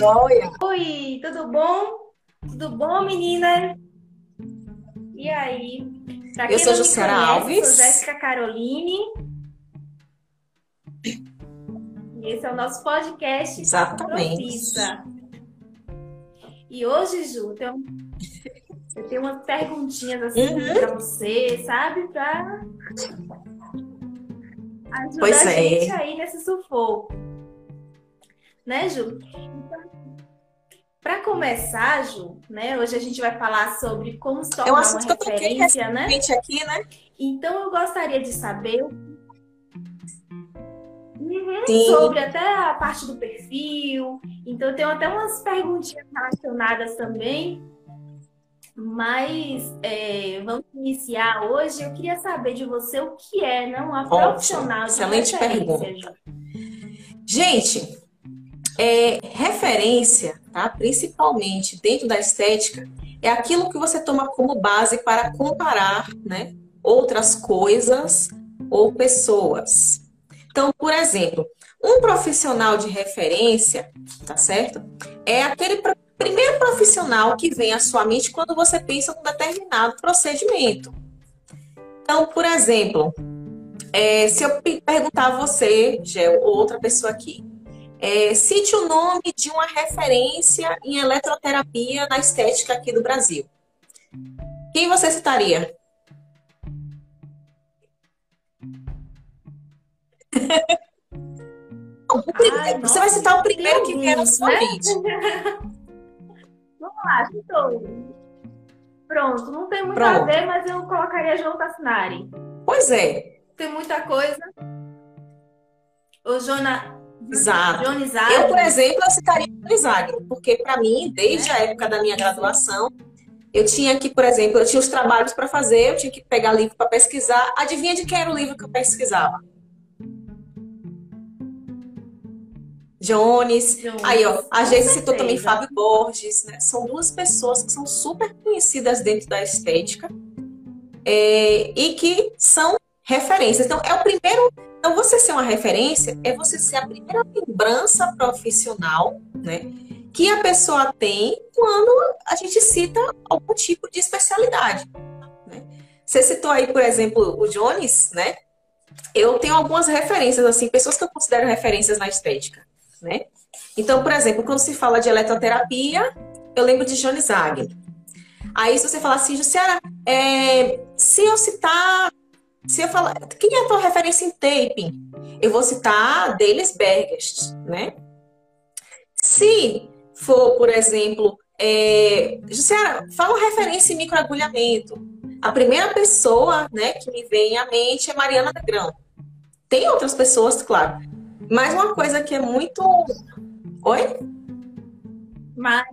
joia. Oi, tudo bom? Tudo bom, meninas? E aí? Pra eu sou Jussiara Alves. Sou Jéssica Caroline. E esse é o nosso podcast. Exatamente. Profissa. E hoje, Ju, tem um... eu tenho umas perguntinhas assim uhum. para você, sabe? Para ajudar pois a é. gente aí nesse sufoco. Né, Ju? Então, para começar, Ju, né? Hoje a gente vai falar sobre como se tornar uma referência, né? Aqui, né? Então eu gostaria de saber uhum, sobre até a parte do perfil. Então eu tenho até umas perguntinhas relacionadas também. Mas é, vamos iniciar hoje. Eu queria saber de você o que é não uma Ótimo, profissional de excelente pergunta. Ju. Gente, é, referência, tá? principalmente dentro da estética, é aquilo que você toma como base para comparar né, outras coisas ou pessoas. Então, por exemplo, um profissional de referência, tá certo? É aquele primeiro profissional que vem à sua mente quando você pensa num determinado procedimento. Então, por exemplo, é, se eu perguntar a você, Gel, ou outra pessoa aqui, é, cite o nome de uma referência em eletroterapia na estética aqui do Brasil. Quem você citaria? Ai, você vai citar o primeiro que vier na sua né? mente. Vamos lá, citou. Pronto, não tem muito Pronto. a ver, mas eu colocaria João Tassinari. Pois é. Tem muita coisa. O Jona, Exato. Eu, por exemplo, eu citaria Johnny Zagno, porque para mim, desde a época da minha graduação, eu tinha que, por exemplo, eu tinha os trabalhos para fazer, eu tinha que pegar livro para pesquisar. Adivinha de quem era o livro que eu pesquisava? Jones. Jones. Aí, ó, a gente citou também Fábio Borges, né? São duas pessoas que são super conhecidas dentro da estética é, e que são referências. Então, é o primeiro então, você ser uma referência é você ser a primeira lembrança profissional, né? Que a pessoa tem quando a gente cita algum tipo de especialidade. Né? Você citou aí, por exemplo, o Jones, né? Eu tenho algumas referências, assim, pessoas que eu considero referências na estética, né? Então, por exemplo, quando se fala de eletroterapia, eu lembro de Jones Agni. Aí, se você falar assim, Jussiara, é, se eu citar se eu falar, quem é a tua referência em taping? Eu vou citar Delis Bergest, né? Se for, por exemplo, é, Jussiara, fala referência em microagulhamento. A primeira pessoa né, que me vem à mente é Mariana Negrão. Tem outras pessoas, claro. Mas uma coisa que é muito. Oi? Mas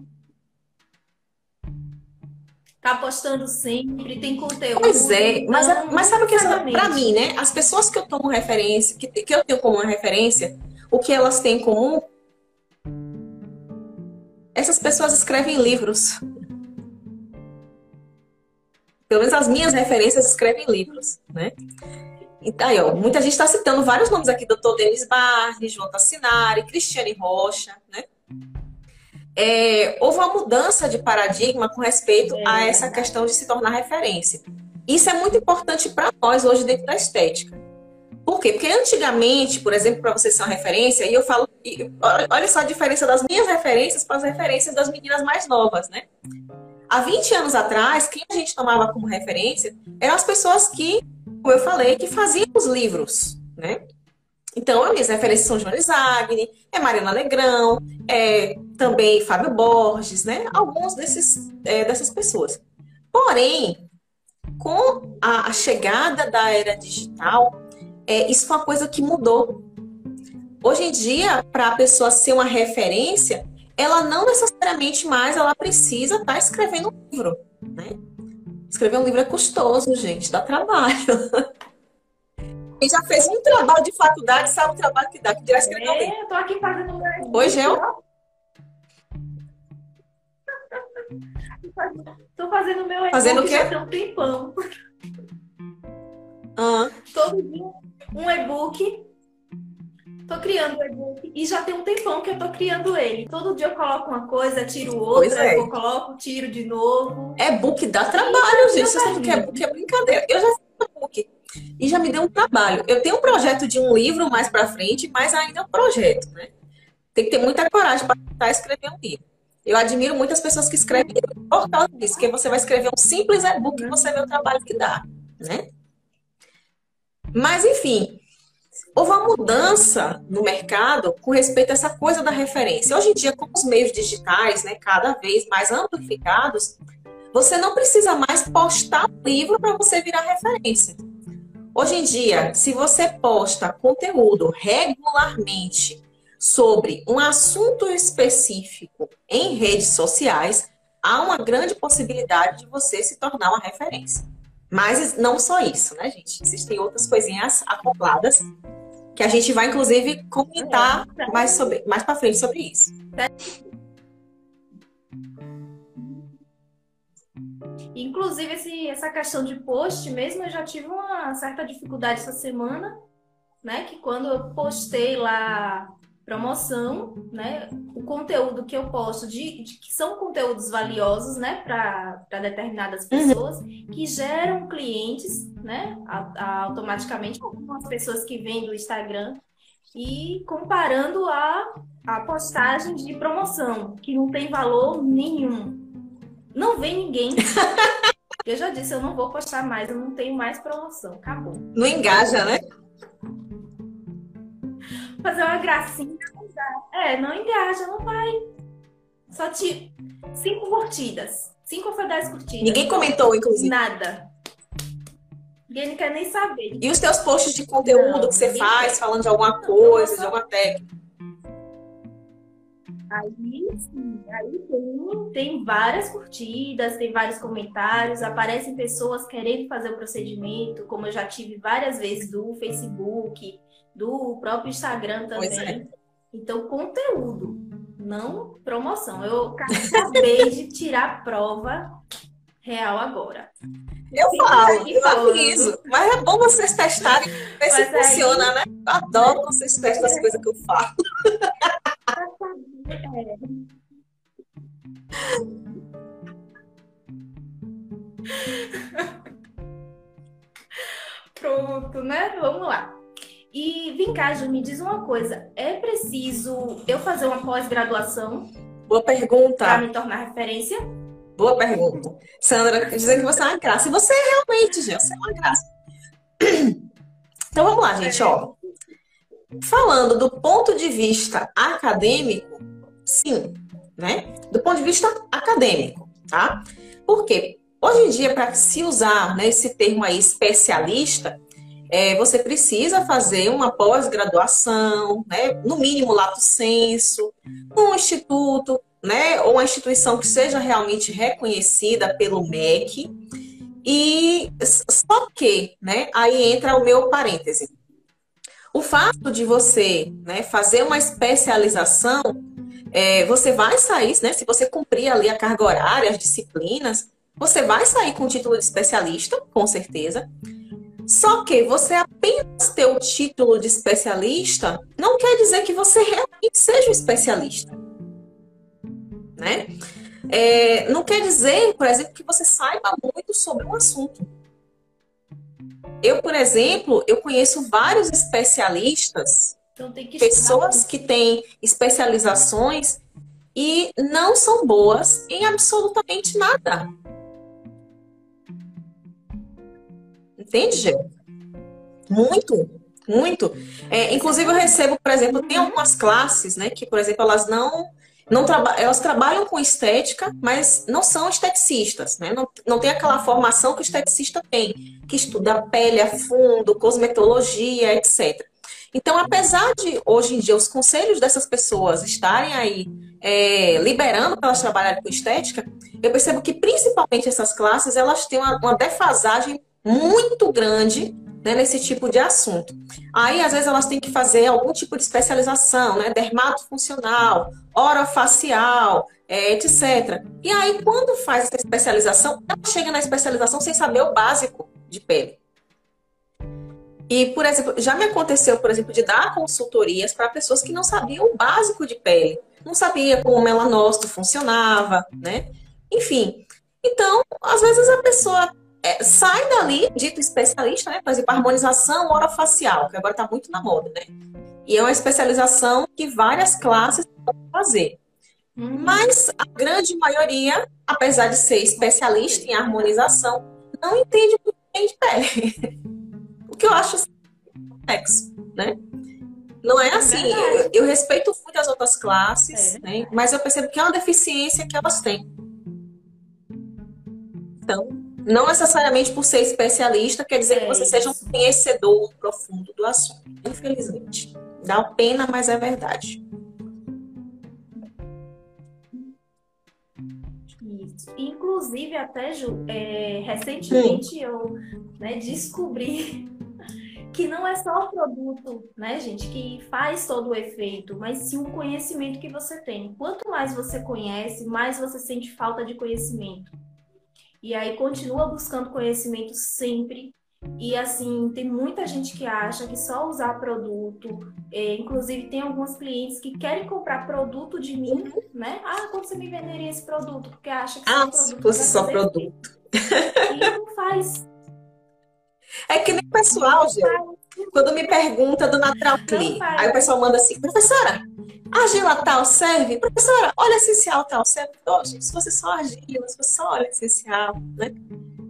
tá postando sempre, tem conteúdo. Pois é, mas, então, mas sabe o que é para mim, né? As pessoas que eu tomo referência, que, que eu tenho como referência, o que elas têm em comum? Essas pessoas escrevem livros. Pelo menos as minhas referências escrevem livros, né? Então, aí, ó, muita gente está citando vários nomes aqui, doutor Denis Barnes, João Tassinari, Cristiane Rocha, né? É, houve uma mudança de paradigma com respeito é. a essa questão de se tornar referência. Isso é muito importante para nós hoje dentro da estética. Por quê? Porque antigamente, por exemplo, para você ser uma referência, e eu falo, olha só a diferença das minhas referências para as referências das meninas mais novas, né? Há 20 anos atrás, quem a gente tomava como referência eram as pessoas que, como eu falei, que faziam os livros, né? Então, as minhas referências são Joana Zagni, é Mariana Negrão, é também Fábio Borges, né? Alguns desses, é, dessas pessoas. Porém, com a, a chegada da era digital, é, isso foi uma coisa que mudou. Hoje em dia, para a pessoa ser uma referência, ela não necessariamente mais ela precisa estar tá escrevendo um livro, né? Escrever um livro é custoso, gente, dá trabalho. Quem já fez um trabalho de faculdade sabe o trabalho que dá, que dirá escrever é. Eu tô aqui fazendo meu Oi, Gel? Tô fazendo meu Fazendo o quê? já tem um tempão. Ah. Todo dia um e-book. Tô criando o e-book e já tem um tempão que eu tô criando ele. Todo dia eu coloco uma coisa, tiro outra, é. eu coloco, tiro de novo. E-book dá trabalho, gente. Você sabe que e-book é brincadeira. Eu já fiz e-book e já me deu um trabalho. Eu tenho um projeto de um livro mais para frente, mas ainda é um projeto, né? Tem que ter muita coragem para escrever um livro. Eu admiro muitas pessoas que escrevem por causa disso, porque você vai escrever um simples e-book e você vê o trabalho que dá, né? Mas, enfim, houve uma mudança no mercado com respeito a essa coisa da referência. Hoje em dia, com os meios digitais, né, cada vez mais amplificados, você não precisa mais postar um livro para você virar referência. Hoje em dia, se você posta conteúdo regularmente sobre um assunto específico em redes sociais, há uma grande possibilidade de você se tornar uma referência. Mas não só isso, né, gente? Existem outras coisinhas acopladas que a gente vai, inclusive, comentar mais, sobre, mais para frente sobre isso. Inclusive, esse, essa questão de post mesmo, eu já tive uma certa dificuldade essa semana, né? Que quando eu postei lá promoção, né? O conteúdo que eu posto, de, de que são conteúdos valiosos, né? Para determinadas uhum. pessoas, que geram clientes, né? A, a, automaticamente, algumas pessoas que vêm do Instagram, e comparando a, a postagem de promoção, que não tem valor nenhum não vem ninguém. eu já disse, eu não vou postar mais, eu não tenho mais promoção. Acabou. Não engaja, né? Fazer uma gracinha. É, não engaja, não vai. Só te. Cinco curtidas. Cinco ou foi dez curtidas. Ninguém comentou, inclusive. Nada. Ninguém não quer nem saber. E os teus posts de conteúdo não, que você faz, quer. falando de alguma coisa, de alguma técnica? Aí sim, aí tem, tem várias curtidas, tem vários comentários, aparecem pessoas querendo fazer o procedimento, como eu já tive várias vezes do Facebook, do próprio Instagram também. É. Então, conteúdo, não promoção. Eu acabei de tirar prova real agora. Eu falo, eu aviso. Mas é bom vocês testarem, ver se aí... funciona, né? Eu adoro vocês testam as coisas que eu falo. É. Pronto, né? Vamos lá. E vem cá, Ju, me diz uma coisa. É preciso eu fazer uma pós-graduação? Boa pergunta. Para me tornar referência? Boa pergunta. Sandra, dizendo que você é uma graça. E você é realmente, Gê, você é uma graça. Então vamos lá, gente, ó. Falando do ponto de vista acadêmico, sim, né? Do ponto de vista acadêmico, tá? Por quê? Hoje em dia, para se usar né, esse termo aí, especialista, é, você precisa fazer uma pós-graduação, né, no mínimo lato senso, num instituto, né, ou uma instituição que seja realmente reconhecida pelo MEC. E só que, né, aí entra o meu parêntese. O fato de você né, fazer uma especialização é, você vai sair, né? Se você cumprir ali a carga horária, as disciplinas, você vai sair com o título de especialista, com certeza. Só que você apenas ter o título de especialista não quer dizer que você realmente seja um especialista. Né? É, não quer dizer, por exemplo, que você saiba muito sobre um assunto. Eu, por exemplo, eu conheço vários especialistas então, que pessoas que têm especializações e não são boas em absolutamente nada. Entende, Gê? Muito, muito. É, inclusive, eu recebo, por exemplo, tem algumas classes, né, que, por exemplo, elas não. Não traba elas trabalham com estética, mas não são esteticistas, né? Não, não tem aquela formação que o esteticista tem, que estuda a pele a fundo, cosmetologia, etc. Então, apesar de hoje em dia os conselhos dessas pessoas estarem aí é, liberando para elas trabalharem com estética, eu percebo que principalmente essas classes elas têm uma, uma defasagem muito grande né, nesse tipo de assunto. Aí, às vezes, elas têm que fazer algum tipo de especialização, né? Dermatofuncional, orofacial, é, etc. E aí, quando faz essa especialização, ela chega na especialização sem saber o básico de pele. E, por exemplo, já me aconteceu, por exemplo, de dar consultorias para pessoas que não sabiam o básico de pele. Não sabia como o melanócito funcionava, né? Enfim. Então, às vezes a pessoa é, sai dali, dito especialista, né? Por exemplo, harmonização orofacial, que agora está muito na moda, né? E é uma especialização que várias classes podem fazer. Uhum. Mas a grande maioria, apesar de ser especialista em harmonização, não entende muito bem de pele. que eu acho complexo, né? Não é assim. Eu, eu, respeito muito as outras classes, é. né? mas eu percebo que é uma deficiência que elas têm. Então, não necessariamente por ser especialista quer dizer é que você isso. seja um conhecedor profundo do assunto. Infelizmente. Dá pena, mas é verdade. Inclusive, até, Ju, é, recentemente Sim. eu né, descobri que não é só o produto, né, gente, que faz todo o efeito, mas sim o conhecimento que você tem. Quanto mais você conhece, mais você sente falta de conhecimento. E aí continua buscando conhecimento sempre, e assim, tem muita gente que acha que só usar produto, é, inclusive tem alguns clientes que querem comprar produto de mim, né? Ah, quando você me venderia esse produto? Porque acha que ah, se fosse só produto. E não faz. É que nem o pessoal, gente, quando me pergunta do Natural Clean, aí o pessoal manda assim, professora, argila tal serve? Professora, óleo essencial tal serve? Oh, gente, se fosse só argila, se fosse só óleo essencial, né?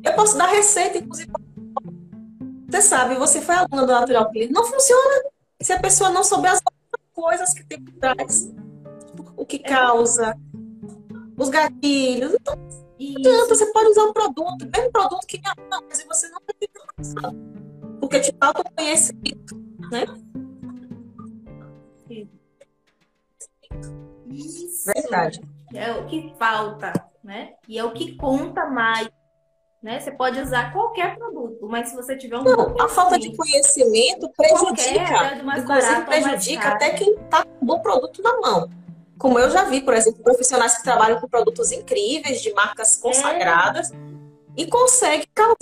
Eu posso dar receita, inclusive, você sabe, você foi aluna do Natural Clean. Não funciona se a pessoa não souber as coisas que tem por trás. O que causa, os gatilhos. Então, não você pode usar um produto, o mesmo produto que minha mãe, mas você não Porque te falta conhecimento, né? Isso. Verdade. É o que falta, né? E é o que conta mais né? Você pode usar qualquer produto, mas se você tiver um. Não, a falta de conhecimento prejudica. Qualquer, inclusive, prejudica até quem está com o bom produto na mão. Como eu já vi, por exemplo, profissionais que trabalham com produtos incríveis, de marcas consagradas, é. e conseguem causar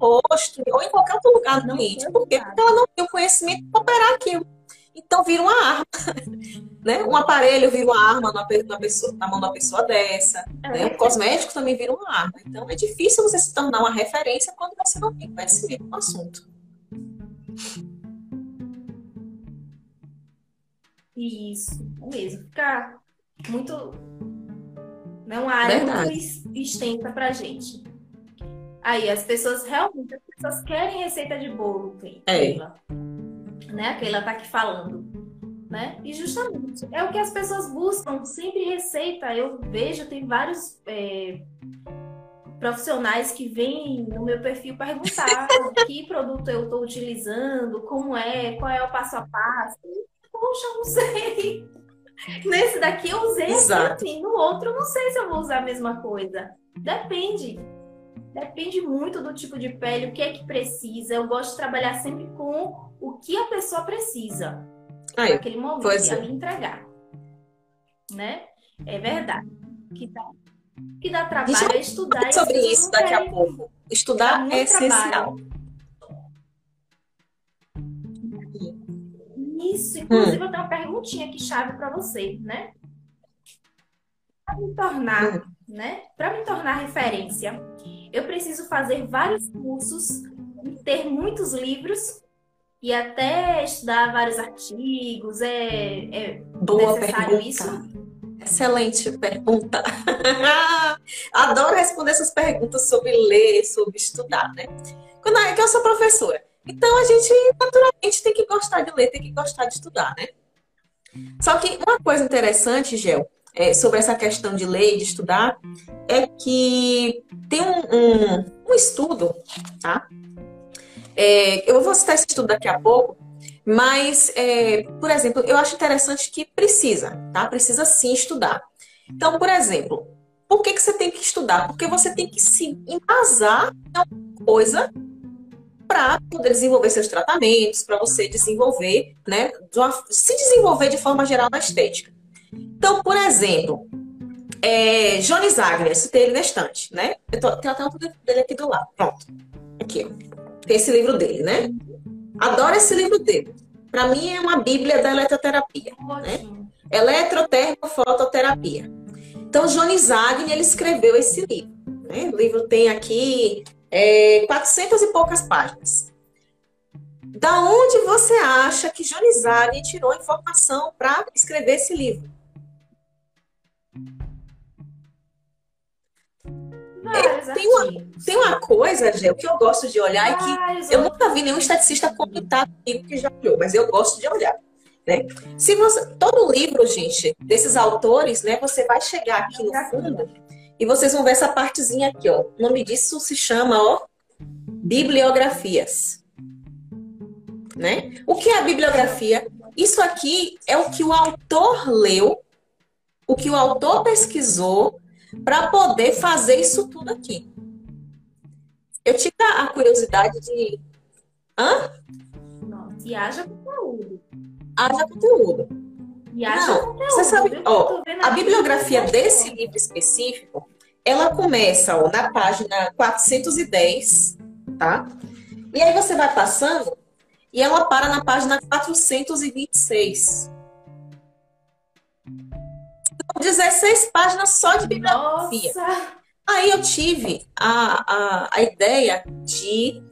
rosto ou em qualquer outro lugar do cliente. Por quê? Porque ela não tem o conhecimento para operar aquilo. Então vira uma arma. né? Um aparelho vira uma arma na, pessoa, na mão da pessoa dessa. É. Né? Um cosmético também vira uma arma. Então é difícil você se tornar uma referência quando você não tem conhecimento no assunto. Isso, é mesmo. Fica muito. Né, uma área Verdade. muito extensa pra gente. Aí, as pessoas realmente, as pessoas querem receita de bolo, é né? A Keila tá aqui falando. Né? E justamente é o que as pessoas buscam, sempre receita. Eu vejo, tem vários é, profissionais que vêm no meu perfil perguntar que produto eu estou utilizando, como é, qual é o passo a passo. Poxa, não sei. Nesse daqui eu usei assim, no outro não sei se eu vou usar a mesma coisa. Depende. Depende muito do tipo de pele, o que é que precisa. Eu gosto de trabalhar sempre com o que a pessoa precisa Aí, naquele momento e é. entregar. Né? É verdade. Que dá, que dá trabalho é estudar. Sobre isso daqui a pouco. Estudar é essencial. Isso, inclusive hum. eu tenho uma perguntinha aqui chave para você, né? Para me tornar, né? Para me tornar referência, eu preciso fazer vários cursos, ter muitos livros e até estudar vários artigos. É, é Boa necessário pergunta. isso? Excelente pergunta. Adoro responder essas perguntas sobre ler, sobre estudar, né? Quando é que eu sou professora. Então a gente naturalmente tem que gostar de ler, tem que gostar de estudar, né? Só que uma coisa interessante, Gel, é, sobre essa questão de ler e de estudar, é que tem um, um, um estudo, tá? É, eu vou citar esse estudo daqui a pouco, mas, é, por exemplo, eu acho interessante que precisa, tá? Precisa sim estudar. Então, por exemplo, por que, que você tem que estudar? Porque você tem que se embasar em alguma coisa para poder desenvolver seus tratamentos, para você desenvolver, né? se desenvolver de forma geral na estética. Então, por exemplo, é, Jones Agnes, citei ele na estante, né? Eu tô, tenho até um dele aqui do lado. Pronto. Aqui, ó. Tem esse livro dele, né? Adoro esse livro dele. Para mim é uma bíblia da eletroterapia. Né? Eletrotermofototerapia. Então, Jones Agni, ele escreveu esse livro. Né? O livro tem aqui é, 400 e poucas páginas. Da onde você acha que Jones Agni tirou informação para escrever esse livro? Tem, uma, tem uma coisa, Gê, que eu gosto de olhar e que eu nunca vi nenhum esteticista comentar comigo que já olhou, mas eu gosto de olhar. Né? Se você, todo livro, gente, desses autores, né, você vai chegar aqui no fundo e vocês vão ver essa partezinha aqui, ó. O nome disso se chama, ó, bibliografias. Né? O que é a bibliografia? Isso aqui é o que o autor leu, o que o autor pesquisou para poder fazer isso tudo aqui. Eu tive a curiosidade de. Hã? Nossa, e haja conteúdo. Haja conteúdo. E haja Não, conteúdo. Você sabe, ó, a bibliografia desse livro específico, ela começa ó, na página 410, tá? E aí você vai passando e ela para na página 426. 16 páginas só de bibliografia. Nossa. Aí eu tive a, a, a ideia de,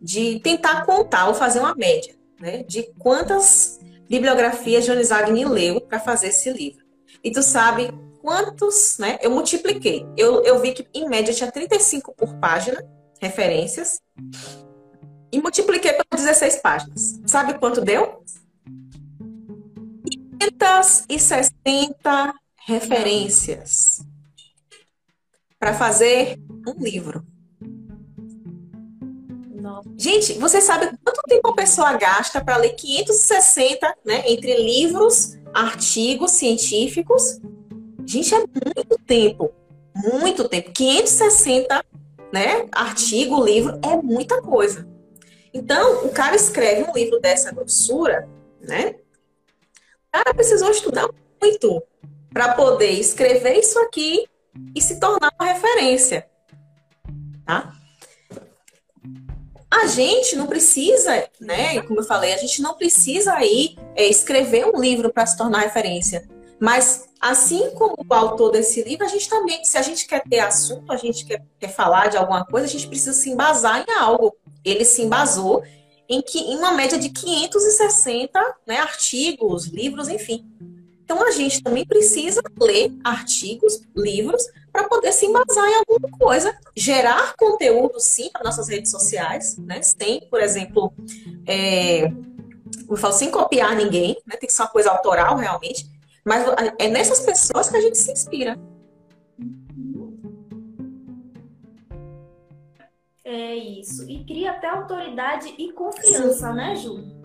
de tentar contar ou fazer uma média, né? De quantas bibliografias Jones Agni leu para fazer esse livro. E tu sabe quantos, né? Eu multipliquei. Eu, eu vi que em média tinha 35 por página, referências, e multipliquei por 16 páginas. Sabe quanto deu? 560 referências para fazer um livro. Nossa. Gente, você sabe quanto tempo a pessoa gasta para ler 560, né, entre livros, artigos científicos? Gente, é muito tempo. Muito tempo. 560, né, artigo, livro é muita coisa. Então, o cara escreve um livro dessa grossura, né? O cara precisou estudar muito para poder escrever isso aqui e se tornar uma referência. Tá? A gente não precisa, né? Como eu falei, a gente não precisa aí é, escrever um livro para se tornar referência. Mas, assim como o autor desse livro, a gente também, se a gente quer ter assunto, a gente quer, quer falar de alguma coisa, a gente precisa se embasar em algo. Ele se embasou em, que, em uma média de 560 né, artigos, livros, enfim. Então a gente também precisa ler artigos, livros, para poder se embasar em alguma coisa, gerar conteúdo sim para nossas redes sociais, né? Sem, por exemplo, é, eu falo, sem copiar ninguém, né? Tem que ser uma coisa autoral realmente. Mas é nessas pessoas que a gente se inspira. É isso. E cria até autoridade e confiança, Sim. né, Ju?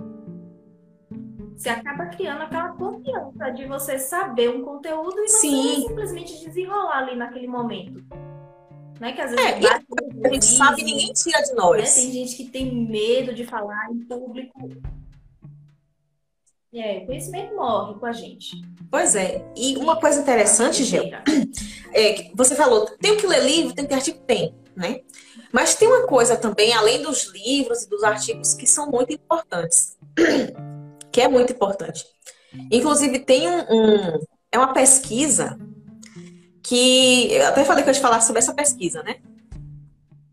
Você acaba criando aquela confiança de você saber um conteúdo e Sim. simplesmente desenrolar ali naquele momento. Né? Que às vezes é, a gente sabe ninguém tira de nós. Né? Tem gente que tem medo de falar em público. É, o conhecimento morre com a gente. Pois é. E uma coisa interessante, Gel, é você falou, tem que ler livro, tem que ter artigo, tem, né? Mas tem uma coisa também, além dos livros e dos artigos, que são muito importantes que é muito importante. Inclusive, tem um, um é uma pesquisa que eu até falei que eu ia falar sobre essa pesquisa, né?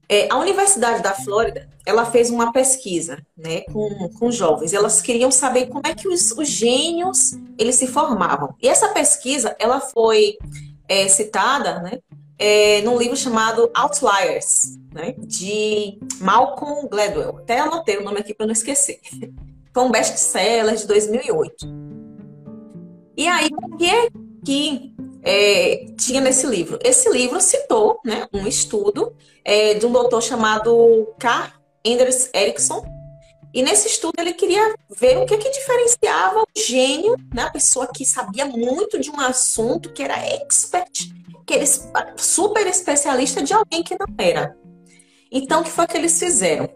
É, a Universidade da Flórida, ela fez uma pesquisa, né, com, com jovens. Elas queriam saber como é que os, os gênios eles se formavam. E essa pesquisa, ela foi é, citada, né, é, num livro chamado Outliers, né, de Malcolm Gladwell. Até anotei o nome aqui para não esquecer. Foi um best-seller de 2008. E aí, o que é que é, tinha nesse livro? Esse livro citou né, um estudo é, de um doutor chamado Carl Anders Ericsson. E nesse estudo ele queria ver o que, é que diferenciava o gênio, né, a pessoa que sabia muito de um assunto, que era expert, que era super especialista de alguém que não era. Então, o que foi que eles fizeram?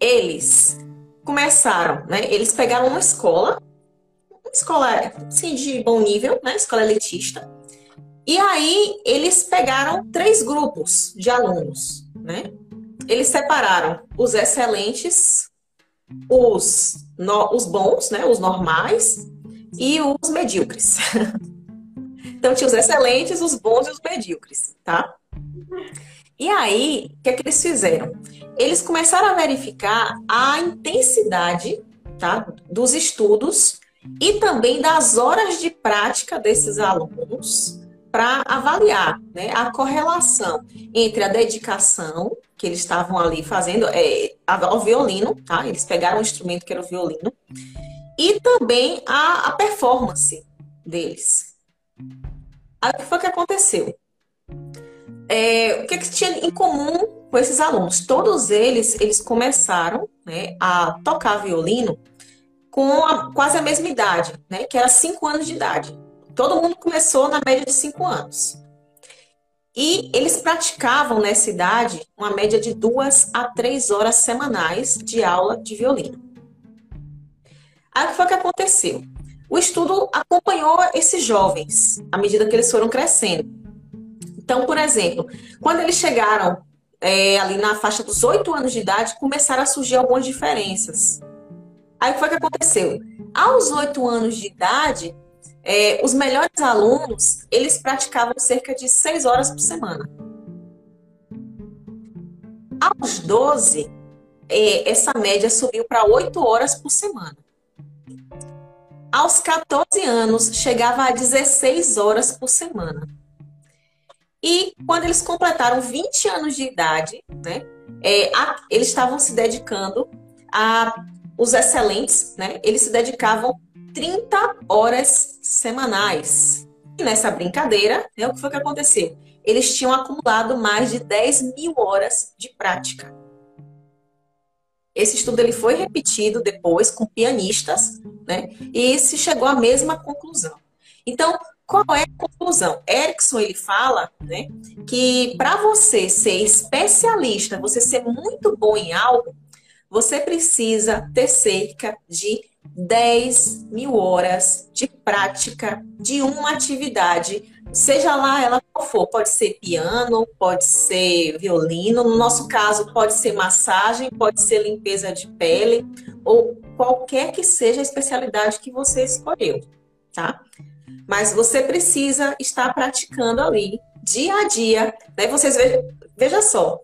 Eles começaram, né? Eles pegaram uma escola, uma escola assim, de bom nível, né? Escola elitista. E aí eles pegaram três grupos de alunos, né? Eles separaram os excelentes os, no, os bons, né, os normais, e os medíocres. então tinha os excelentes, os bons e os medíocres, tá? E aí, o que é que eles fizeram? Eles começaram a verificar a intensidade tá, dos estudos e também das horas de prática desses alunos para avaliar né, a correlação entre a dedicação que eles estavam ali fazendo é, ao violino, tá? Eles pegaram um instrumento que era o violino e também a, a performance deles. Aí o que foi que aconteceu? É, o que, é que tinha em comum com esses alunos? Todos eles, eles começaram né, a tocar violino com a, quase a mesma idade, né, que era 5 anos de idade. Todo mundo começou na média de 5 anos. E eles praticavam nessa idade uma média de duas a três horas semanais de aula de violino. Aí o que foi que aconteceu? O estudo acompanhou esses jovens à medida que eles foram crescendo. Então, por exemplo, quando eles chegaram é, ali na faixa dos oito anos de idade, começaram a surgir algumas diferenças. Aí o foi que aconteceu? Aos oito anos de idade, é, os melhores alunos, eles praticavam cerca de seis horas por semana. Aos 12, é, essa média subiu para oito horas por semana. Aos 14 anos, chegava a 16 horas por semana. E quando eles completaram 20 anos de idade, né, é, a, eles estavam se dedicando a os excelentes, né, eles se dedicavam 30 horas semanais. E nessa brincadeira, né, o que foi que aconteceu? Eles tinham acumulado mais de 10 mil horas de prática. Esse estudo ele foi repetido depois com pianistas, né? E se chegou à mesma conclusão. Então, qual é a conclusão? Erickson ele fala, né, que para você ser especialista, você ser muito bom em algo, você precisa ter cerca de 10 mil horas de prática de uma atividade seja lá ela qual for, pode ser piano, pode ser violino, no nosso caso pode ser massagem, pode ser limpeza de pele ou qualquer que seja a especialidade que você escolheu, tá? Mas você precisa estar praticando ali dia a dia, né? Vocês vejam, veja só,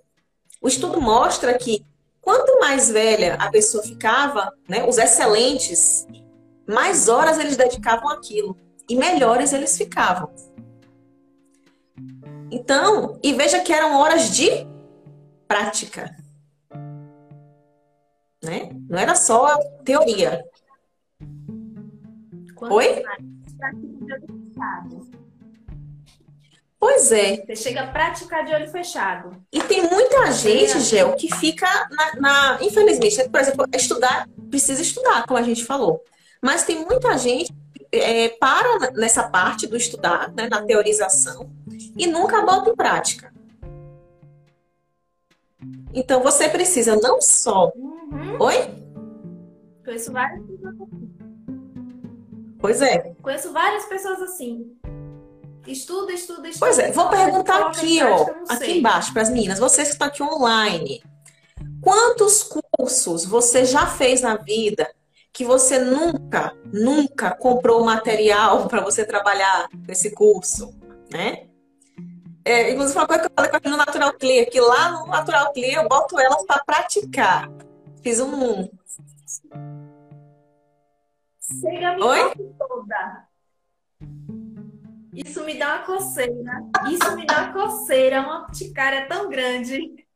o estudo mostra que quanto mais velha a pessoa ficava, né, os excelentes, mais horas eles dedicavam àquilo e melhores eles ficavam. Então, e veja que eram horas de prática. Né? Não era só teoria. Quanto Oi? Pois é. Você chega a praticar de olho fechado. E tem muita gente, Gel, que fica na, na, Infelizmente, por exemplo, estudar, precisa estudar, como a gente falou. Mas tem muita gente é, para nessa parte do estudar, né, na teorização, e nunca bota em prática. Então você precisa não só. Uhum. Oi? Várias pessoas assim. Pois é. Conheço várias pessoas assim. Estuda, estuda, estuda. Pois é, vou perguntar aqui, ó, aqui embaixo para as meninas, vocês que estão aqui online. Quantos cursos você já fez na vida que você nunca, nunca comprou material para você trabalhar nesse curso, né? É, inclusive, uma coisa que eu falei com a no Natural Clear, que lá no Natural Clear eu boto elas para praticar. Fiz um. Chega me Oi? toda. Isso me dá uma coceira. Isso me dá uma coceira, uma ticária tão grande.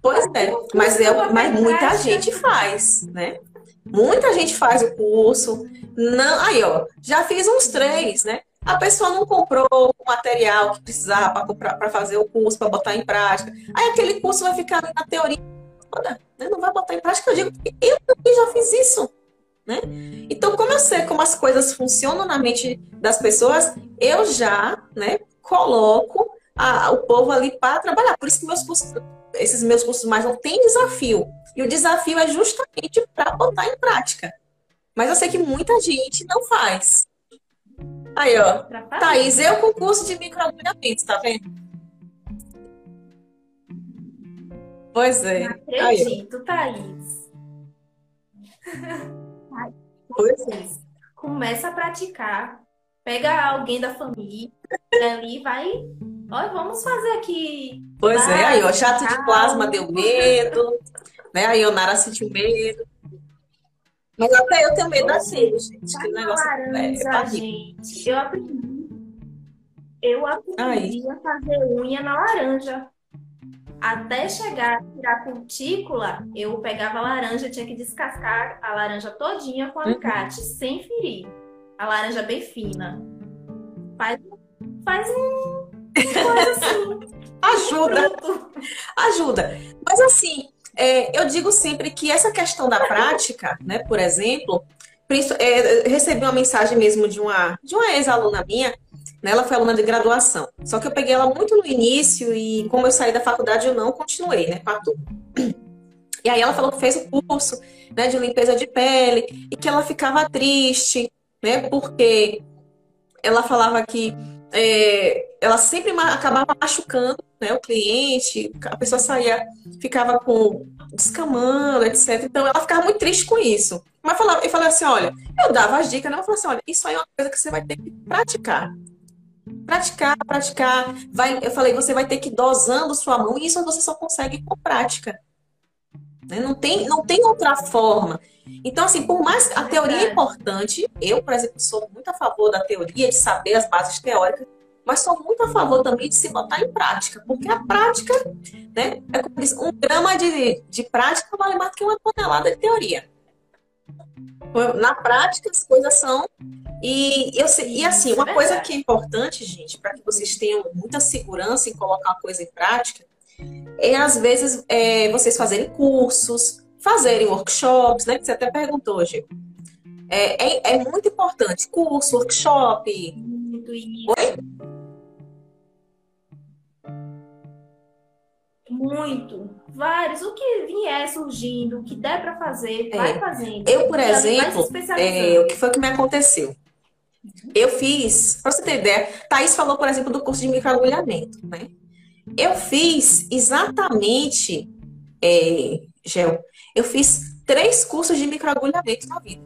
Pois é, mas, eu, mas muita gente faz, né? Muita gente faz o curso. Não, aí, ó, já fiz uns três, né? A pessoa não comprou o material que precisava para fazer o curso, para botar em prática. Aí aquele curso vai ficar na teoria né? não vai botar em prática. Eu digo, eu também já fiz isso. Né? Então, como eu sei como as coisas funcionam na mente das pessoas, eu já né, coloco a, o povo ali para trabalhar. Por isso que meus cursos, esses meus cursos mais não têm desafio. E o desafio é justamente para botar em prática. Mas eu sei que muita gente não faz. Aí, ó. Thaís, eu com curso de microagulhamento, tá vendo? Pois é. Não acredito, Aí, Thaís. Pois é. Começa a praticar. Pega alguém da família ali vai. Olha, vamos fazer aqui. Pois é, aí, ó, chato de plasma deu medo, né? A Ionara sentiu medo. Mas até eu tenho medo assim, gente. Que negócio laranja, é, é gente. Eu aprendi. Eu aprendi a fazer unha na laranja. Até chegar a tirar cutícula, eu pegava a laranja, tinha que descascar a laranja todinha com alicate, uhum. sem ferir. A laranja bem fina. Faz, faz um coisa assim. Ajuda. Ajuda. Mas assim, é, eu digo sempre que essa questão da prática, né, por exemplo, é, recebi uma mensagem mesmo de uma, de uma ex-aluna minha, né, ela foi aluna de graduação. Só que eu peguei ela muito no início e como eu saí da faculdade eu não continuei, né, com a turma. E aí ela falou que fez o curso, né, de limpeza de pele e que ela ficava triste, né, porque ela falava que é, ela sempre acabava machucando né, o cliente, a pessoa saía, ficava com descamando, etc. Então ela ficava muito triste com isso. Mas falava, eu falei assim: olha, eu dava as dicas, né? Eu falei assim: olha, isso aí é uma coisa que você vai ter que praticar. Praticar, praticar. Vai, eu falei, você vai ter que ir dosando sua mão, e isso você só consegue com prática. Né? Não, tem, não tem outra forma. Então, assim, por mais a teoria é importante, eu, por exemplo, sou muito a favor da teoria, de saber as bases teóricas, mas sou muito a favor também de se botar em prática, porque a prática, né, é como diz, um grama de, de prática vale mais do que uma tonelada de teoria. Na prática, as coisas são. E, eu, e assim, uma coisa que é importante, gente, para que vocês tenham muita segurança em colocar uma coisa em prática, é às vezes é, vocês fazerem cursos, fazerem workshops, né? Que você até perguntou hoje. É, é, é muito importante. Curso, workshop. Muito Oi? Muito. Vários. O que vier surgindo, o que der para fazer, é. vai fazendo. Eu, por exemplo, é, o que foi que me aconteceu? Eu fiz, para você ter ideia, Thaís falou, por exemplo, do curso de microagulhamento, né? Eu fiz exatamente, é, Gel, eu fiz três cursos de microagulhamento na vida.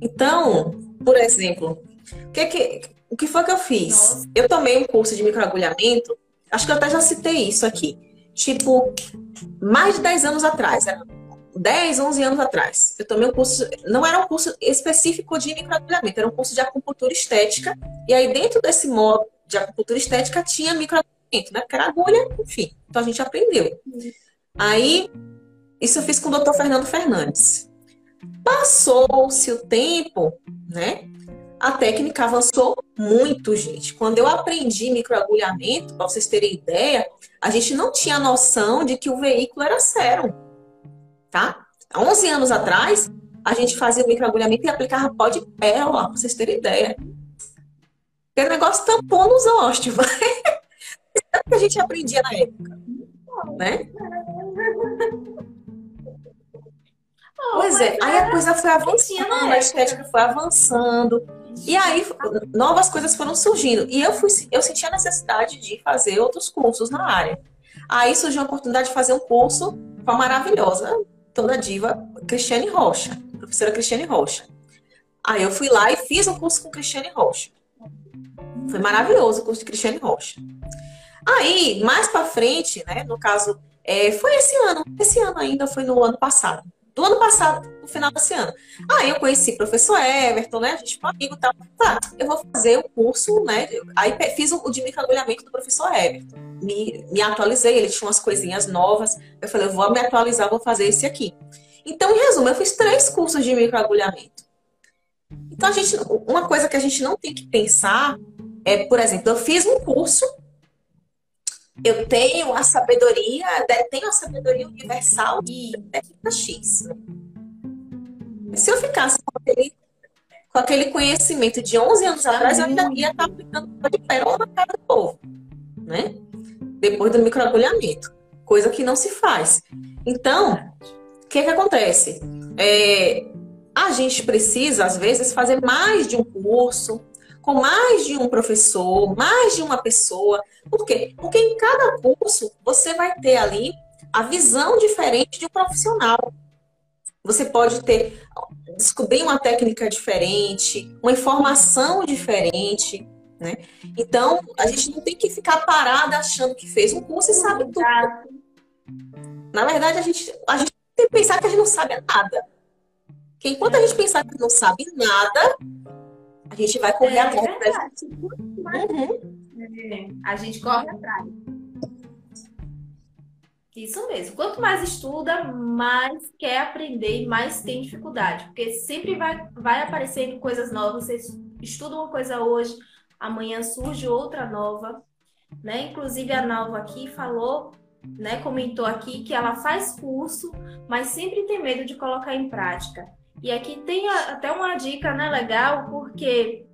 Então, por exemplo, o que, que, o que foi que eu fiz? Nossa. Eu tomei um curso de microagulhamento, acho que eu até já citei isso aqui, tipo, mais de 10 anos atrás, era 10, 11 anos atrás. Eu tomei um curso, não era um curso específico de microagulhamento, era um curso de acupuntura estética, e aí dentro desse modo de acupuntura estética tinha microagulhamento, né? Porque era agulha, enfim. Então a gente aprendeu. Aí, isso eu fiz com o doutor Fernando Fernandes. Passou-se o tempo, né? A técnica avançou muito, gente. Quando eu aprendi microagulhamento, para vocês terem ideia, a gente não tinha noção de que o veículo era sérum, tá? Há 11 anos atrás, a gente fazia o microagulhamento e aplicava pó de pérola, para vocês terem ideia. Aquele negócio tampou nos ósteos. É o que a gente aprendia na época, né? Pois é, aí a coisa foi avançando, a estética foi avançando. E aí novas coisas foram surgindo. E eu, fui, eu senti a necessidade de fazer outros cursos na área. Aí surgiu a oportunidade de fazer um curso com a maravilhosa, toda diva, Cristiane Rocha, professora Cristiane Rocha. Aí eu fui lá e fiz um curso com Cristiane Rocha. Foi maraviloso o curso de Cristiane Rocha. Aí, mais para frente, né, no caso, é, foi esse ano, esse ano ainda foi no ano passado. Do ano passado, no final desse ano. Aí eu conheci o professor Everton, né? A gente foi amigo e tal. Tá, eu vou fazer o curso, né? Aí fiz o de microagulhamento do professor Everton. Me, me atualizei, ele tinha umas coisinhas novas. Eu falei, eu vou me atualizar, vou fazer esse aqui. Então, em resumo, eu fiz três cursos de microagulhamento. Então, a gente, uma coisa que a gente não tem que pensar é, por exemplo, eu fiz um curso, eu tenho a sabedoria, tenho a sabedoria universal de técnica X. Se eu ficasse com aquele, com aquele conhecimento de 11 anos atrás, eu ainda ia estar aplicando de perola na cara do povo, né? Depois do microagulhamento, coisa que não se faz. Então, o que, que acontece? É, a gente precisa, às vezes, fazer mais de um curso, com mais de um professor, mais de uma pessoa. Por quê? Porque em cada curso você vai ter ali a visão diferente de um profissional. Você pode ter descobrir uma técnica diferente, uma informação diferente, né? Então, a gente não tem que ficar parada achando que fez um curso e sabe tudo. Na verdade, a gente, a gente tem que pensar que a gente não sabe nada. Porque enquanto a gente pensar que não sabe nada, a gente vai correr é, atrás. Uhum. A gente corre atrás. Isso mesmo. Quanto mais estuda, mais quer aprender e mais tem dificuldade. Porque sempre vai, vai aparecendo coisas novas. Você estuda uma coisa hoje, amanhã surge outra nova. Né? Inclusive, a Nalva aqui falou, né, comentou aqui que ela faz curso, mas sempre tem medo de colocar em prática. E aqui tem até uma dica né, legal, porque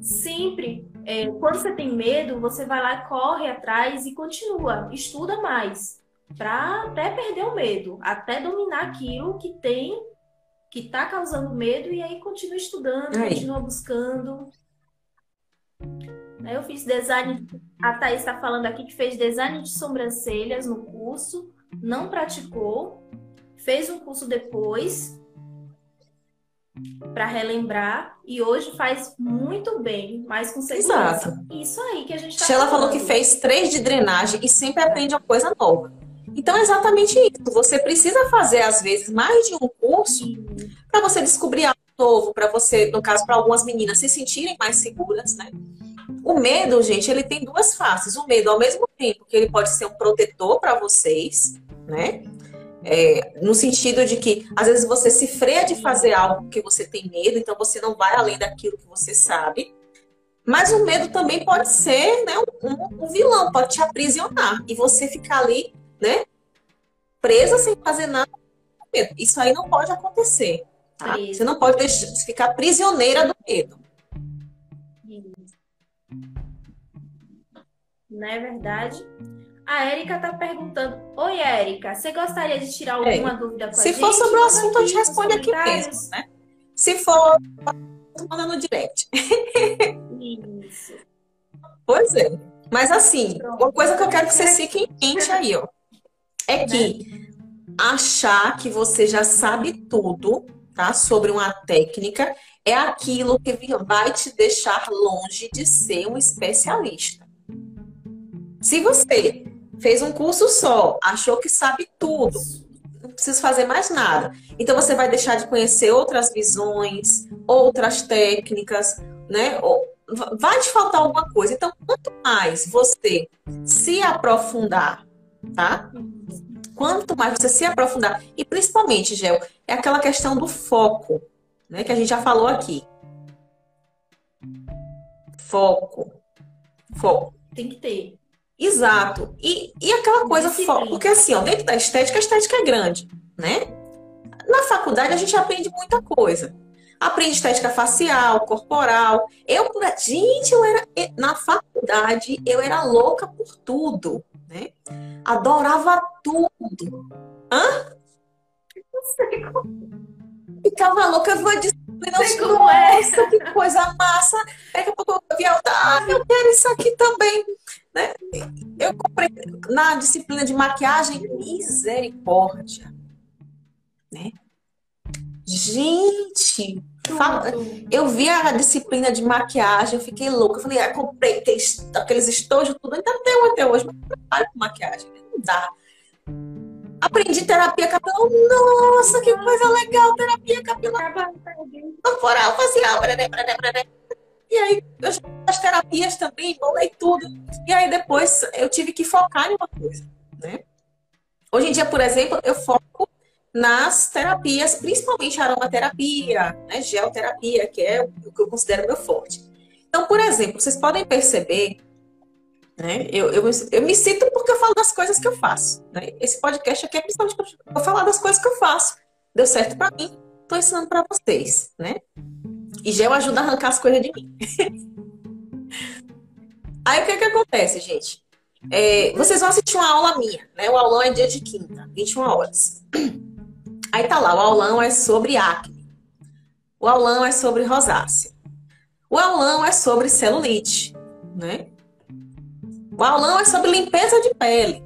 sempre, é, quando você tem medo, você vai lá, corre atrás e continua, estuda mais para até perder o medo, até dominar aquilo que tem, que está causando medo, e aí continua estudando, aí. continua buscando. Eu fiz design, a Thaís está falando aqui que fez design de sobrancelhas no curso, não praticou, fez um curso depois para relembrar e hoje faz muito bem, mas com segurança. Exato. Isso aí que a gente tá Sheila falando. falou que fez três de drenagem e sempre aprende uma coisa nova. Então, é exatamente isso. Você precisa fazer, às vezes, mais de um curso para você descobrir algo novo, para você, no caso, para algumas meninas se sentirem mais seguras, né? O medo, gente, ele tem duas faces. O medo, ao mesmo tempo que ele pode ser um protetor para vocês, né? É, no sentido de que às vezes você se freia de fazer algo porque você tem medo, então você não vai além daquilo que você sabe. Mas o medo também pode ser né, um, um vilão, pode te aprisionar e você ficar ali né? Presa sem fazer nada. Isso aí não pode acontecer. Tá? Você não pode deixar, ficar prisioneira do medo. Não é verdade? A Érica está perguntando: Oi, Érica, você gostaria de tirar alguma é. dúvida com Se a gente? Se for sobre o assunto, eu te respondo aqui mesmo, né? Se for, manda no direct. Isso. Pois é. Mas assim, uma coisa que eu quero que vocês fiquem em mente aí, ó é que achar que você já sabe tudo, tá? Sobre uma técnica é aquilo que vai te deixar longe de ser um especialista. Se você fez um curso só, achou que sabe tudo, não precisa fazer mais nada. Então você vai deixar de conhecer outras visões, outras técnicas, né? Vai te faltar alguma coisa. Então, quanto mais você se aprofundar, tá? Quanto mais você se aprofundar, e principalmente, Gel, é aquela questão do foco, né? Que a gente já falou aqui. Foco. Foco. Tem que ter. Exato. E, e aquela coisa. Porque assim, ó, dentro da estética, a estética é grande, né? Na faculdade a gente aprende muita coisa. Aprende estética facial, corporal. Eu, gente, eu era na faculdade, eu era louca por tudo né? Adorava tudo. Hã? Ficava louca, vou disciplina. Nossa, é. que coisa massa. Daqui a pouco eu via, ah, eu quero isso aqui também. Né? Eu comprei na disciplina de maquiagem, misericórdia. Né? Gente, eu vi a disciplina de maquiagem, eu fiquei louca. Eu falei, ah, comprei aqueles, estojos, tudo, ainda tenho até hoje, mas não trabalho com maquiagem, né? não dá. Aprendi terapia capilar. Nossa, que coisa legal, terapia capilar. Corporal, facial. E aí, as terapias também, bolei tudo. E aí, depois, eu tive que focar em uma coisa, né? Hoje em dia, por exemplo, eu foco nas terapias, principalmente aromaterapia, né, geoterapia, que é o que eu considero meu forte. Então, por exemplo, vocês podem perceber, né, eu, eu, eu me cito porque eu falo das coisas que eu faço. Né? Esse podcast aqui é principalmente para falar das coisas que eu faço. Deu certo para mim, estou ensinando para vocês, né? E gel ajuda a arrancar as coisas de mim. Aí o que que acontece, gente? É, vocês vão assistir uma aula minha, né? O aulão é dia de quinta, 21 horas. Aí tá lá, o aulão é sobre acne. O aulão é sobre rosácea. O aulão é sobre celulite, né? O aulão é sobre limpeza de pele.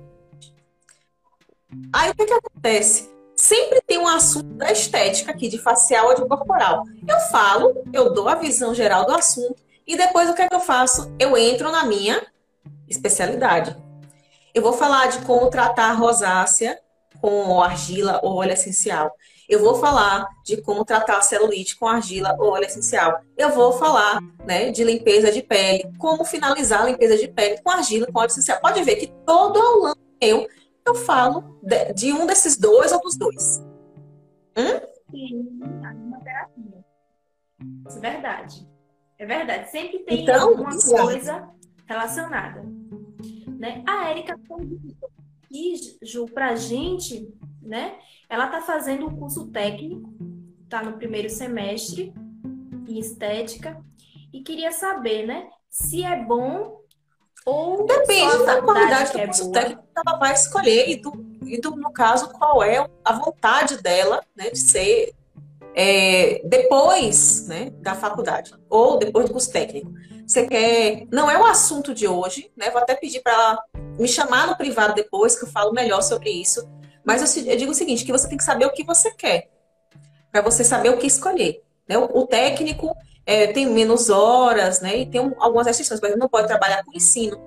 Aí o que, que acontece? Sempre tem um assunto da estética aqui, de facial ou de corporal. Eu falo, eu dou a visão geral do assunto e depois o que é que eu faço? Eu entro na minha especialidade. Eu vou falar de como tratar a rosácea com argila ou óleo essencial. Eu vou falar de como tratar a celulite com argila ou óleo essencial. Eu vou falar né, de limpeza de pele, como finalizar a limpeza de pele com argila com óleo essencial. Pode ver que todo aulão eu, eu falo de, de um desses dois ou dos dois. Hum? Sim, uma terapia. É verdade. É verdade. Sempre tem então, alguma exato. coisa relacionada. Né? A Érica aqui, Ju, pra gente, né? Ela está fazendo um curso técnico, está no primeiro semestre em estética e queria saber, né, se é bom ou depende da qualidade do é curso técnico que ela vai escolher e do, e do no caso qual é a vontade dela, né, de ser é, depois, né, da faculdade ou depois do curso técnico. Você quer, não é o assunto de hoje, né? Vou até pedir para ela me chamar no privado depois que eu falo melhor sobre isso mas eu, eu digo o seguinte, que você tem que saber o que você quer, para você saber o que escolher. Né? O, o técnico é, tem menos horas, né? E tem um, algumas restrições, mas não pode trabalhar com ensino.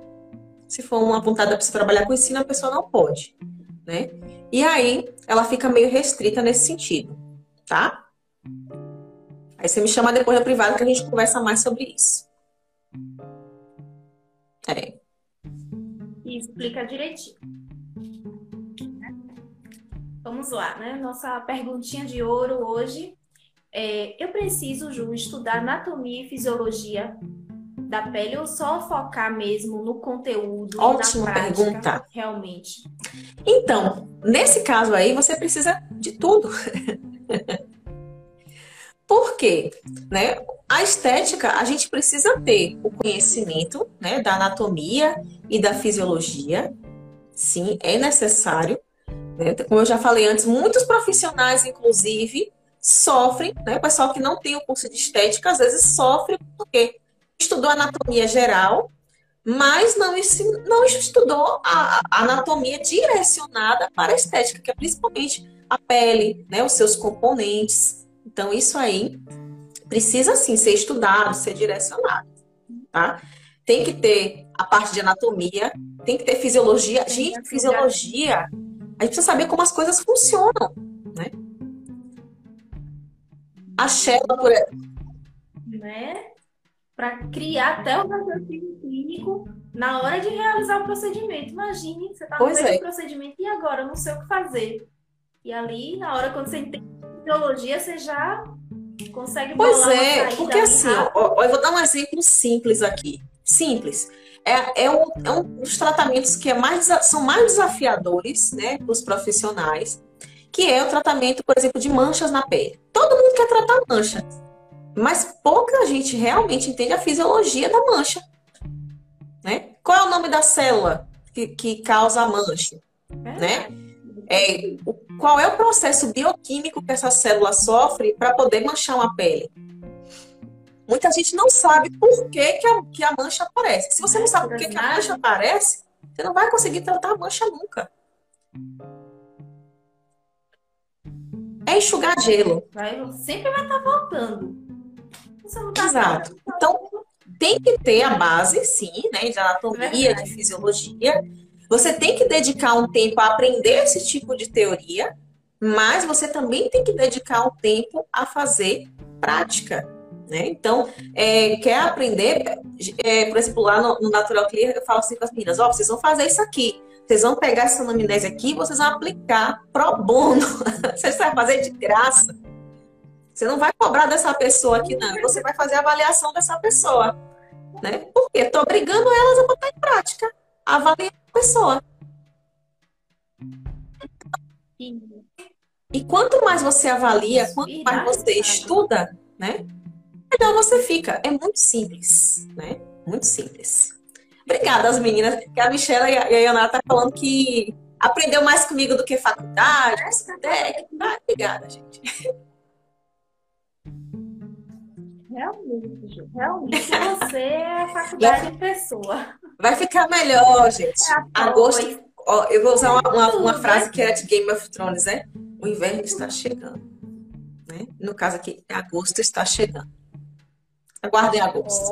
Se for uma vontade pessoa trabalhar com ensino, a pessoa não pode, né? E aí, ela fica meio restrita nesse sentido, tá? Aí você me chama depois da privada que a gente conversa mais sobre isso. É. E explica direitinho. Vamos lá, né? Nossa perguntinha de ouro hoje. É, eu preciso, Ju, estudar anatomia e fisiologia da pele ou só focar mesmo no conteúdo? Ótima na prática, pergunta. Realmente. Então, nesse caso aí, você precisa de tudo. Por quê? Né? A estética, a gente precisa ter o conhecimento né, da anatomia e da fisiologia. Sim, é necessário. Né? Como eu já falei antes, muitos profissionais, inclusive, sofrem, né? O pessoal que não tem o curso de estética, às vezes sofre porque estudou anatomia geral, mas não, não estudou a, anatomia direcionada para a estética, que é principalmente a pele, né? Os seus componentes. Então, isso aí precisa sim ser estudado, ser direcionado, tá? Tem que ter a parte de anatomia, tem que ter fisiologia. Gente, fisiologia a gente precisa saber como as coisas funcionam, né? A Shella, por exemplo. Né? Para criar até o raciocínio clínico na hora de realizar o procedimento. Imagine, você está no meio é. do procedimento e agora eu não sei o que fazer. E ali, na hora, quando você entende biologia, você já consegue Pois é, porque assim, ó, eu vou dar um exemplo simples aqui. Simples é, é, um, é um dos tratamentos que é mais, são mais desafiadores né, para os profissionais, que é o tratamento, por exemplo, de manchas na pele. Todo tratar mancha, mas pouca gente realmente entende a fisiologia da mancha. Né? Qual é o nome da célula que, que causa a mancha? É. Né? É, qual é o processo bioquímico que essa célula sofre para poder manchar uma pele? Muita gente não sabe por que, que, a, que a mancha aparece. Se você não sabe por que, que a mancha aparece, você não vai conseguir tratar a mancha nunca. É enxugar gelo. Vai, sempre vai estar tá voltando. Tá Exato. Então, tem que ter a base, sim, né, de anatomia, de fisiologia. Você tem que dedicar um tempo a aprender esse tipo de teoria, mas você também tem que dedicar um tempo a fazer prática. Né? Então, é, quer aprender, é, por exemplo, lá no, no, Natural Clear, eu falo assim com as meninas, ó, oh, vocês vão fazer isso aqui. Vocês vão pegar essa anamnese aqui vocês vão aplicar pro bono. vocês vão fazer de graça. Você não vai cobrar dessa pessoa aqui, não. Você vai fazer a avaliação dessa pessoa. Né? Por quê? Estou obrigando elas a botar em prática. A avaliar a pessoa. E quanto mais você avalia, quanto mais você estuda, né? melhor você fica. É muito simples, né? Muito simples. Obrigada às meninas, que a Michelle e a Yana tá falando que aprendeu mais comigo do que faculdade, técnica. Obrigada, gente. Realmente, realmente você é faculdade de pessoa. Vai ficar melhor, gente. É Agosto. Ó, eu vou usar uma, uma, uma frase que é de Game of Thrones, né? o inverno está chegando. Né? No caso aqui, agosto está chegando. Aguardem agosto.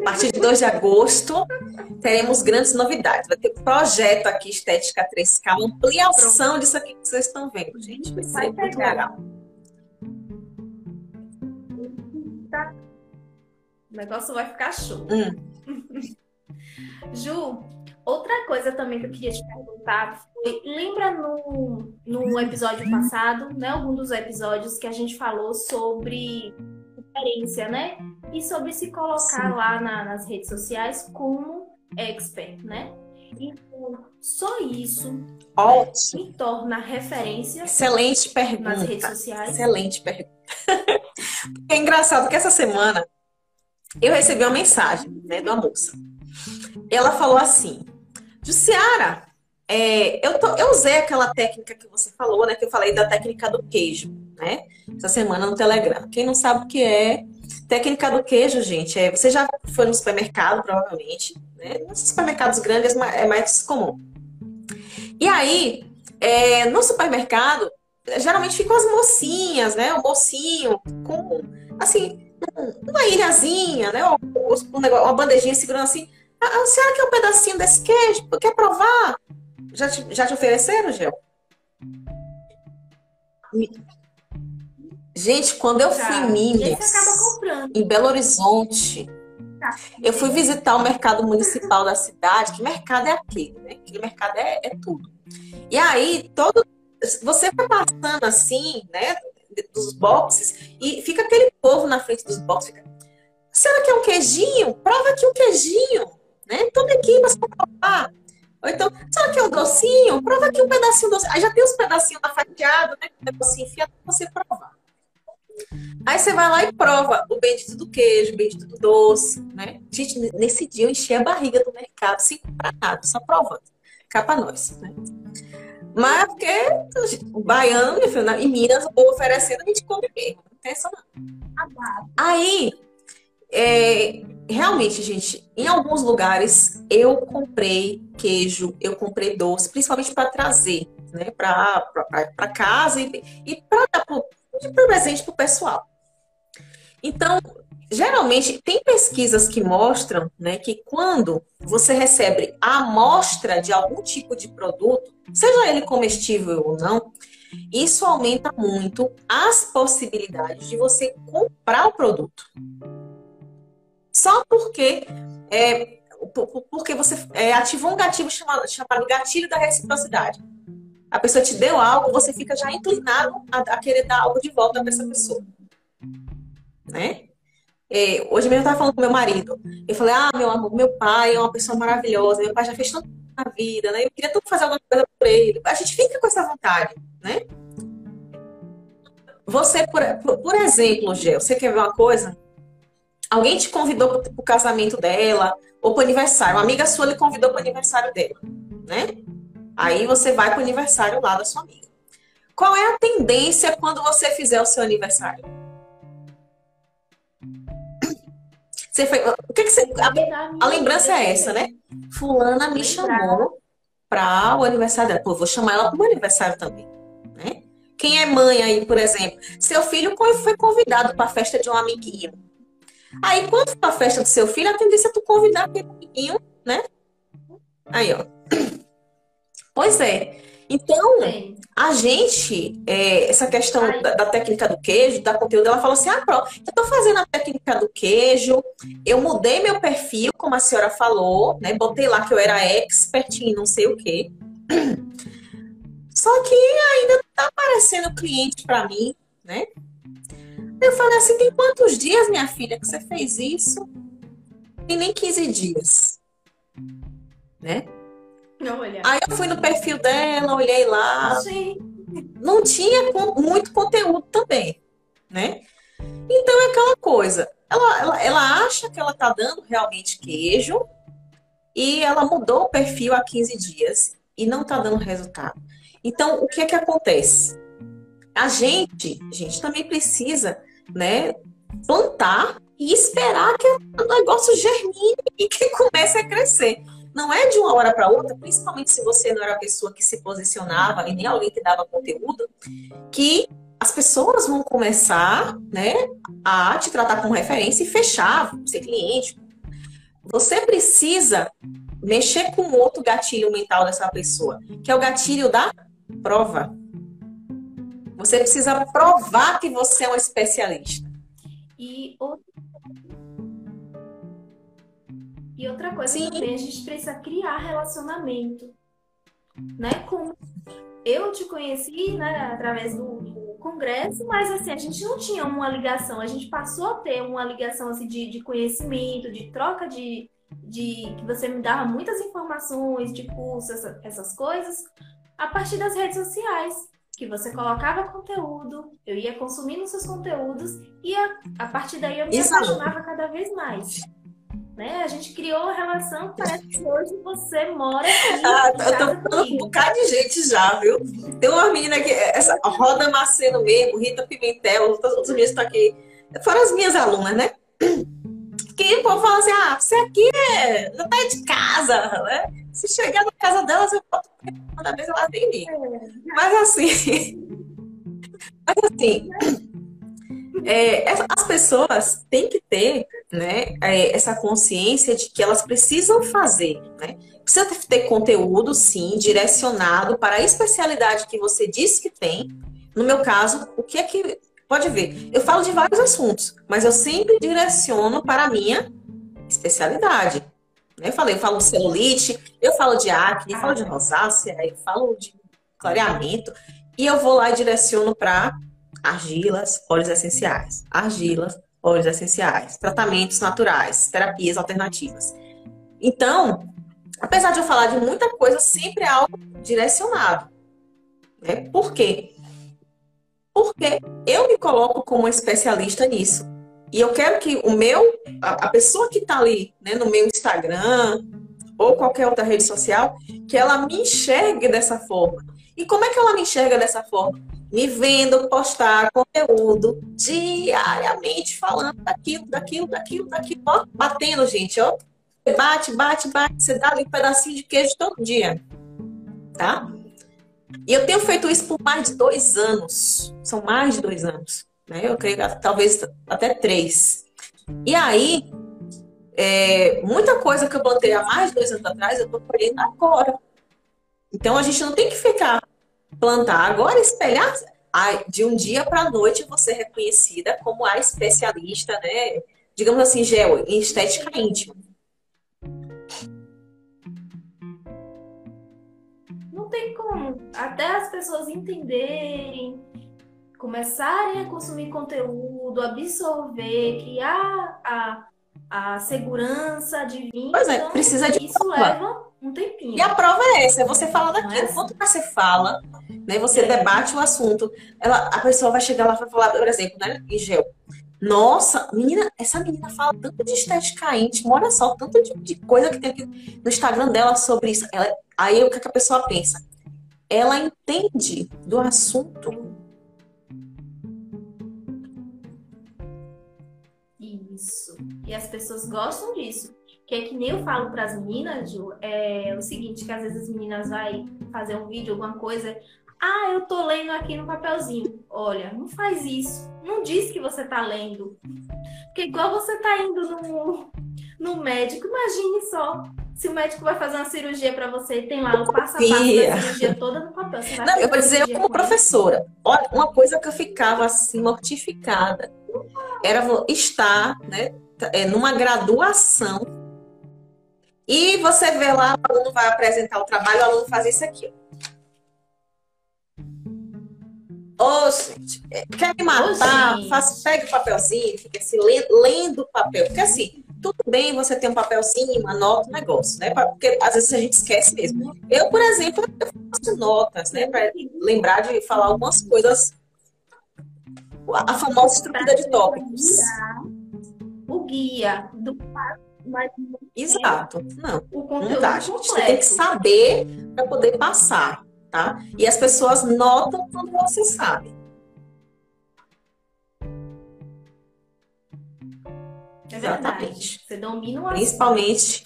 A partir de 2 de agosto, teremos grandes novidades. Vai ter projeto aqui, Estética 3K, uma ampliação disso aqui que vocês estão vendo, gente. Vai ser muito legal. O negócio vai ficar show. Hum. Ju, outra coisa também que eu queria te perguntar foi, lembra no, no episódio passado, né? Algum dos episódios que a gente falou sobre referência, né? E sobre se colocar Sim. lá na, nas redes sociais como expert, né? Então, só isso Ótimo. me torna referência. Excelente pergunta. Nas redes sociais. Excelente pergunta. é engraçado que essa semana eu recebi uma mensagem né, de uma moça. Ela falou assim: Jussiara, é, eu, tô, eu usei aquela técnica que você falou, né? Que eu falei da técnica do queijo, né? Essa semana no Telegram. Quem não sabe o que é técnica do queijo, gente, é você já foi no supermercado, provavelmente, né? Nos supermercados grandes é mais comum. E aí, é, no supermercado, geralmente ficam as mocinhas, né? O mocinho com, assim, uma ilhazinha, né? Uma bandejinha segurando assim. A senhora quer um pedacinho desse queijo? Quer provar? Já te, já te ofereceram, Gel? Gente, quando eu fui em Minas, em Belo Horizonte. Eu fui visitar o mercado municipal da cidade. Que mercado é aquele, né? Aquele mercado é, é tudo. E aí, todo. Você vai passando assim, né? dos boxes e fica aquele povo na frente dos boxes. Fica, Será que é um queijinho? Prova aqui um queijinho, né? Tome aqui para provar. Ou então, será que é um docinho? Prova aqui um pedacinho doce. Aí já tem os pedacinhos da fatiado, né? O negocinho enfiado para você provar. Aí você vai lá e prova o bendito do queijo, o bendito do doce, né? Gente, nesse dia eu enchi a barriga do mercado sem comprar nada, só provando. Cá pra nós, né? Mas porque o baiano, em Minas, o povo oferecendo, a gente come mesmo. Não tem essa. Aí, é, realmente, gente, em alguns lugares eu comprei queijo, eu comprei doce, principalmente para trazer, né, para casa e, e para dar de presente para o pessoal. Então, geralmente tem pesquisas que mostram né, que quando você recebe a amostra de algum tipo de produto, seja ele comestível ou não, isso aumenta muito as possibilidades de você comprar o produto. Só porque é, porque você é, ativou um gatilho chamado, chamado gatilho da reciprocidade. A pessoa te deu algo, você fica já inclinado a, a querer dar algo de volta para essa pessoa. Né? É, hoje mesmo eu estava falando com meu marido. Eu falei, ah, meu amor, meu pai é uma pessoa maravilhosa, meu pai já fez tanto na vida, né? Eu queria tanto fazer alguma coisa por ele. A gente fica com essa vontade, né? Você, por, por, exemplo, Gel, você quer ver uma coisa? Alguém te convidou para o casamento dela, ou para o aniversário. Uma amiga sua lhe convidou para o aniversário dela, né? Aí você vai para o aniversário lá da sua amiga. Qual é a tendência quando você fizer o seu aniversário? Você foi, o que, que você. A, a lembrança é essa, né? Fulana me chamou para o aniversário dela. Pô, vou chamar ela para o aniversário também. Né? Quem é mãe aí, por exemplo? Seu filho foi convidado para a festa de um amiguinho. Aí, quando for a festa do seu filho, a tendência é tu convidar aquele amiguinho, né? Aí, ó. Pois é. Então, Sim. a gente, é, essa questão da, da, técnica do queijo, da conteúdo, ela falou assim: ah, pronto, eu tô fazendo a técnica do queijo, eu mudei meu perfil, como a senhora falou, né? Botei lá que eu era expert em não sei o quê. Só que ainda tá aparecendo cliente para mim, né? Eu falei assim: tem quantos dias, minha filha, que você fez isso? Tem nem 15 dias, né? Aí eu fui no perfil dela, olhei lá. Sim. Não tinha muito conteúdo também, né? Então é aquela coisa. Ela, ela, ela acha que ela tá dando realmente queijo e ela mudou o perfil há 15 dias e não tá dando resultado. Então, o que é que acontece? A gente, a gente também precisa, né, plantar e esperar que o negócio germine e que comece a crescer. Não é de uma hora para outra, principalmente se você não era a pessoa que se posicionava e nem alguém que dava conteúdo, que as pessoas vão começar né, a te tratar como referência e fechar, ser cliente. Você precisa mexer com outro gatilho mental dessa pessoa, que é o gatilho da prova. Você precisa provar que você é um especialista. E outra, e outra coisa Sim. também, a gente precisa criar relacionamento. Né? Como eu te conheci né, através do, do, congresso, mas assim, a gente não tinha uma ligação, a gente passou a ter uma ligação assim, de, de conhecimento, de troca de, de. que você me dava muitas informações de curso, essa, essas coisas, a partir das redes sociais que você colocava conteúdo, eu ia consumindo seus conteúdos e a, a partir daí eu me Exato. apaixonava cada vez mais. Né? A gente criou uma relação, parece que hoje você mora aqui. Ah, eu tô falando um bocado de gente já, viu? Tem uma menina que, essa Roda Maceno mesmo, Rita Pimentel, outras, outras meninas estão aqui. Foram as minhas alunas, né? Que o povo fala assim: ah, você aqui é, não tá de casa, né? Se chegar na casa delas, eu boto cada vez ela vem mim. Mas assim. Mas assim. É, as pessoas têm que ter né, é, essa consciência de que elas precisam fazer. Né? Precisa ter conteúdo, sim, direcionado para a especialidade que você disse que tem. No meu caso, o que é que. Pode ver, eu falo de vários assuntos, mas eu sempre direciono para a minha especialidade. Eu falei, eu falo de celulite, eu falo de acne, eu falo de rosácea, eu falo de clareamento, e eu vou lá e direciono para argilas, óleos essenciais. Argilas, óleos essenciais, tratamentos naturais, terapias alternativas. Então, apesar de eu falar de muita coisa, sempre é algo direcionado. Né? Por quê? Porque eu me coloco como especialista nisso. E eu quero que o meu, a, pessoa que está ali né, no meu Instagram ou qualquer outra rede social, que ela me enxergue dessa forma. E como é que ela me enxerga dessa forma? Me vendo postar conteúdo diariamente, falando daquilo, daquilo, daquilo, daquilo, ó, batendo, gente, ó. Bate, bate, bate, você dá ali um pedacinho de queijo todo dia. Tá? E eu tenho feito isso por mais de dois anos. São mais de dois anos né? Eu creio que talvez até três. E aí, é, muita coisa que eu plantei há mais de dois anos atrás, eu estou colhendo agora. Então a gente não tem que ficar plantar agora, espelhar de um dia para a noite você reconhecida como a especialista, né? Digamos assim, gel, em estética íntima. Não tem como. Até as pessoas entenderem começarem a consumir conteúdo, absorver, que há a, a segurança divina. Pois é, precisa de isso prova. leva um tempinho. E a prova é essa, é você fala daquilo. É assim. Quanto mais você fala, né, você é. debate o assunto, ela, a pessoa vai chegar lá e vai falar, por exemplo, né, em gel. Nossa, menina, essa menina fala tanto de estética íntima, olha só, tanto de, de coisa que tem aqui no Instagram dela sobre isso. Ela, aí o que, é que a pessoa pensa? Ela entende do assunto E as pessoas gostam disso. Que é que nem eu falo para as meninas, Ju, é o seguinte, que às vezes as meninas vai fazer um vídeo, alguma coisa, ah, eu tô lendo aqui no papelzinho. Olha, não faz isso. Não diz que você tá lendo. Porque igual você tá indo no, no médico, imagine só. Se o médico vai fazer uma cirurgia para você e tem lá o passo a passo da cirurgia toda no papel. Você vai não, eu vou dizer, eu como professora, olha, uma coisa que eu ficava assim, mortificada era estar né, é, numa graduação e você vê lá, o aluno vai apresentar o trabalho, o aluno faz isso aqui. Ô, gente, é, quer me matar? Faz, pega o papelzinho, fica assim, lendo, lendo o papel. Porque assim, tudo bem você ter um papelzinho, uma nota, um negócio, né? Porque às vezes a gente esquece mesmo. Eu, por exemplo, eu faço notas, né? Para lembrar de falar algumas coisas a famosa estrutura de tópicos. Guia do mas Exato. Não, o não dá, gente. Você tem que saber para poder passar, tá? E as pessoas notam quando você sabe. É Exatamente. Você domina o Principalmente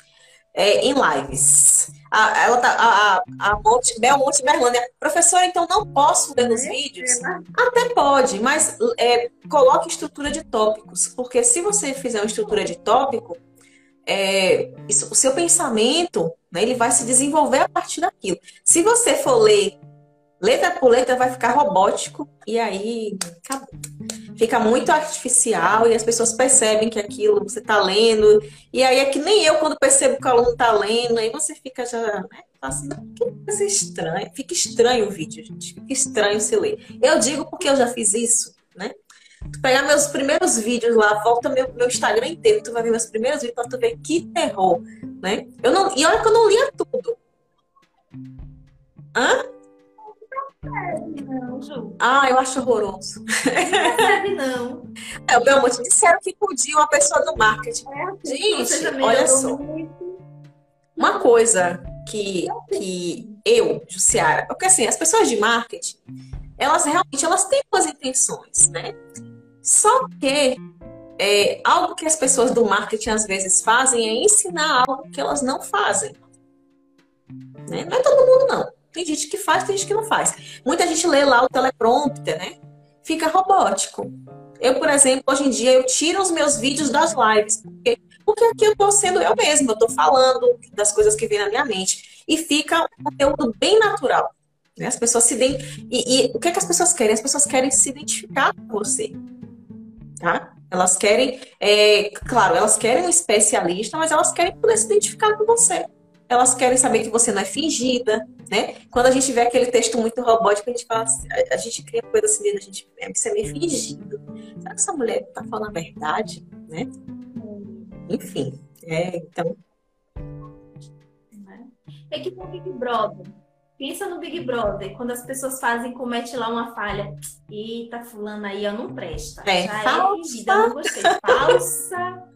é, em lives. A, ela tá, a, a Monte, Bel Monte Berlândia. Professora, então não posso ver nos vídeos? Até pode, mas é, coloque estrutura de tópicos. Porque se você fizer uma estrutura de tópico, é, isso, o seu pensamento né, ele vai se desenvolver a partir daquilo. Se você for ler letra por letra, vai ficar robótico e aí acabou fica muito artificial e as pessoas percebem que aquilo você está lendo. E aí é que nem eu, quando percebo que o aluno está lendo, aí você fica já. Né? Assim, que coisa estranha. Fica estranho o vídeo, gente. Fica estranho se ler. Eu digo porque eu já fiz isso, né? Tu pegar meus primeiros vídeos lá, volta meu, meu Instagram inteiro, tu vai ver meus primeiros vídeos pra tu ver que terror, né? Eu não, e olha que eu não lia tudo. Hã? Não, Ju. Ah, eu acho horroroso. Não serve, não. É, o Belmonte disseram que podia uma pessoa do marketing. É, Gente, olha só. Muito. Uma coisa que, que eu, Jussiara, porque assim, as pessoas de marketing, elas realmente elas têm boas intenções, né? Só que é, algo que as pessoas do marketing às vezes fazem é ensinar algo que elas não fazem. Né? Não é todo mundo, não. Tem gente que faz, tem gente que não faz. Muita gente lê lá o teleprompter, né? Fica robótico. Eu, por exemplo, hoje em dia eu tiro os meus vídeos das lives. Porque, porque aqui eu tô sendo eu mesma, eu tô falando das coisas que vêm na minha mente. E fica um conteúdo bem natural. Né? As pessoas se identificam. E, e, o que, é que as pessoas querem? As pessoas querem se identificar com você. Tá? Elas querem, é, claro, elas querem um especialista, mas elas querem poder se identificar com você. Elas querem saber que você não é fingida, né? Quando a gente vê aquele texto muito robótico, a gente fala assim, a, a gente cria coisa assim, a gente é, isso é meio fingido. Será que essa mulher tá falando a verdade, né? Enfim, é, então. É que no Big Brother. Pensa no Big Brother, quando as pessoas fazem, comete lá uma falha. Eita, fulana aí, ó, não presta. É, Já é falsa. é fingida, não gostei. Falsa.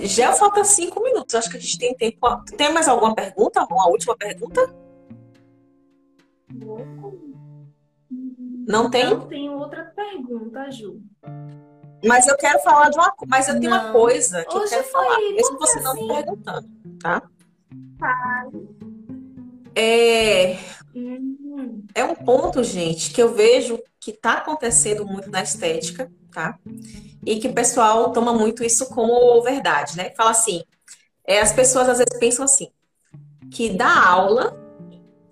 Já falta cinco minutos. Acho que a gente tem tempo. Tem mais alguma pergunta? Uma última pergunta? Não tem? Não tenho outra pergunta, Ju. Mas eu quero falar de uma coisa. Mas eu tenho não. uma coisa que Hoje eu quero falar, mesmo você não me perguntando, tá? Tá. É... é um ponto, gente, que eu vejo que está acontecendo muito na estética, tá? E que o pessoal toma muito isso como verdade, né? Fala assim, é, as pessoas às vezes pensam assim, que dar aula,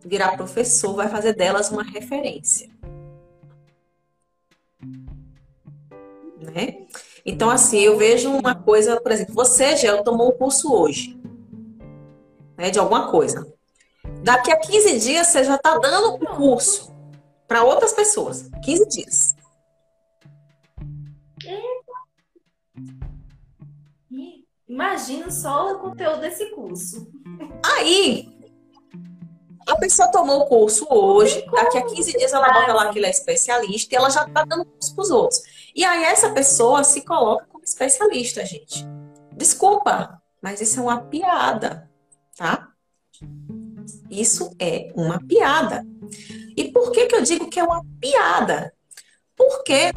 virar professor, vai fazer delas uma referência. Né? Então, assim, eu vejo uma coisa, por exemplo, você, Gel, tomou um curso hoje, né, de alguma coisa. Daqui a 15 dias, você já está dando um curso para outras pessoas. 15 dias. Imagina só o conteúdo desse curso. Aí, a pessoa tomou o curso hoje, daqui a 15 dias ela bota lá que ela é especialista e ela já tá dando curso pros outros. E aí essa pessoa se coloca como especialista, gente. Desculpa, mas isso é uma piada, tá? Isso é uma piada. E por que que eu digo que é uma piada? Porque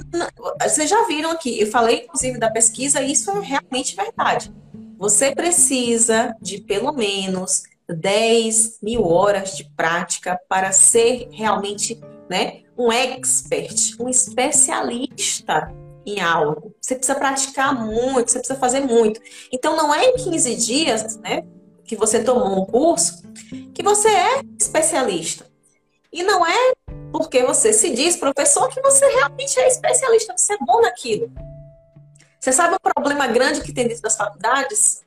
vocês já viram aqui, eu falei inclusive da pesquisa, e isso é realmente verdade. Você precisa de pelo menos 10 mil horas de prática para ser realmente né, um expert, um especialista em algo. Você precisa praticar muito, você precisa fazer muito. Então, não é em 15 dias né, que você tomou um curso que você é especialista. E não é porque você se diz professor que você realmente é especialista, você é bom naquilo. Você sabe o problema grande que tem dentro das faculdades?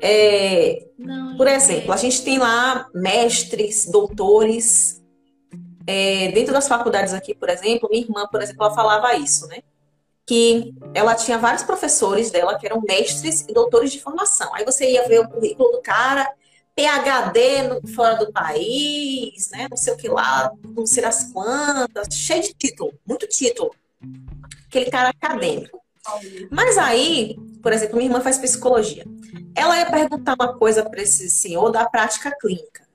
É, não, por exemplo, a gente tem lá mestres, doutores. É, dentro das faculdades aqui, por exemplo, minha irmã, por exemplo, ela falava isso, né? Que ela tinha vários professores dela que eram mestres e doutores de formação. Aí você ia ver o currículo do cara, PhD no, fora do país, né? Não sei o que lá, não sei as quantas, cheio de título, muito título aquele cara acadêmico. Mas aí, por exemplo, minha irmã faz psicologia. Ela ia perguntar uma coisa para esse senhor da prática clínica.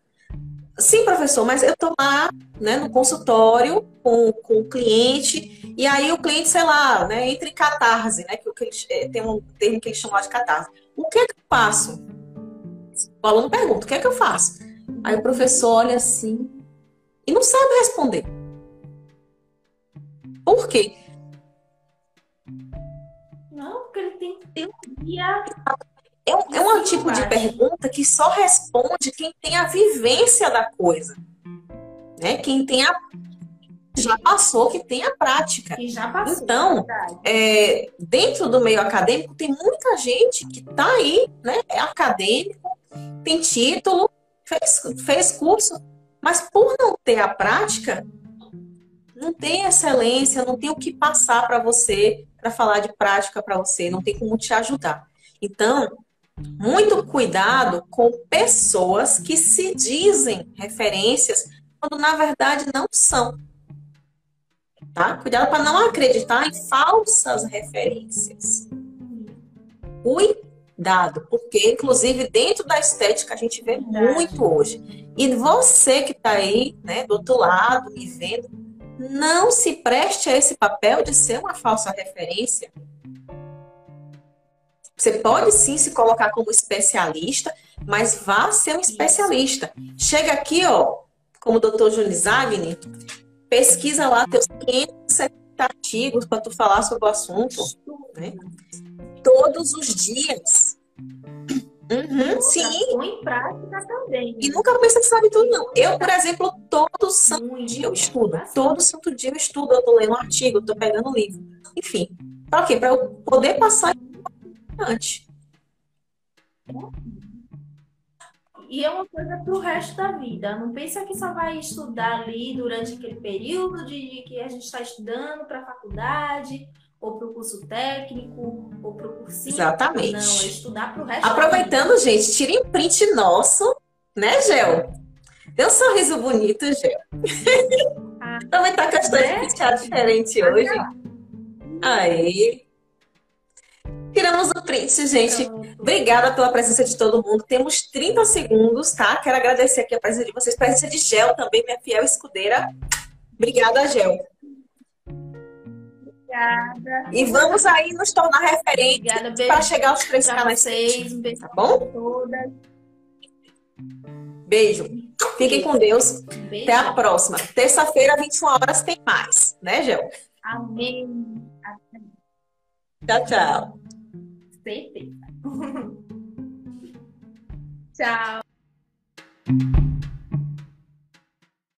Sim, professor, mas eu estou lá né, no consultório com, com o cliente, e aí o cliente, sei lá, né, entra em catarse, né? Que, que eles, é, tem um termo que eles chamam de catarse. O que é que eu faço? O aluno pergunta, o que é que eu faço? Aí o professor olha assim e não sabe responder. Por quê? Não, porque ele tem que ter um dia. É, um, é um tipo de pergunta que só responde quem tem a vivência da coisa. Né? Quem tem a. Já passou, que tem a prática. Passou, então, é, dentro do meio acadêmico, tem muita gente que está aí, né? É acadêmico, tem título, fez, fez curso, mas por não ter a prática, não tem excelência, não tem o que passar para você, para falar de prática para você, não tem como te ajudar. Então, muito cuidado com pessoas que se dizem referências quando na verdade não são. Tá? Cuidado para não acreditar em falsas referências. Cuidado, porque inclusive dentro da estética a gente vê muito hoje. E você que está aí, né, do outro lado e vendo, não se preste a esse papel de ser uma falsa referência. Você pode sim se colocar como especialista, mas vá ser um especialista. Chega aqui, ó, como o doutor Júlio Zagni, pesquisa lá teus 570 artigos para tu falar sobre o assunto, né? Todos os dias. Uhum, sim. Ou em prática também. E nunca pensa que sabe tudo, não. Eu, por exemplo, todo santo dia eu estudo. Todo santo dia eu estudo. Eu tô lendo um artigo, eu tô pegando um livro. Enfim. Para quê? Para eu poder passar importante. E é uma coisa para o resto da vida. Não pensa que só vai estudar ali durante aquele período de que a gente está estudando para a faculdade, ou para o curso técnico, ou para o cursinho. Exatamente. Não, é estudar para o resto Aproveitando, gente, tire um print nosso, né, Gel? Dê um sorriso bonito, Gel. Ah, Também tá com as duas né? diferente hoje. Aí. Tiramos o print, gente. Obrigada pela presença de todo mundo. Temos 30 segundos, tá? Quero agradecer aqui a presença de vocês. Presença de Gel também, minha fiel escudeira. Obrigada, Gel. Obrigada. E vamos aí nos tornar referentes para chegar aos três canais. Um beijo tá bom? Beijo. Fiquem com Deus. Beijo. Até a próxima. Terça-feira, 21 horas, tem mais. Né, Gel? Amém. Tchau, tchau certeza. Tchau.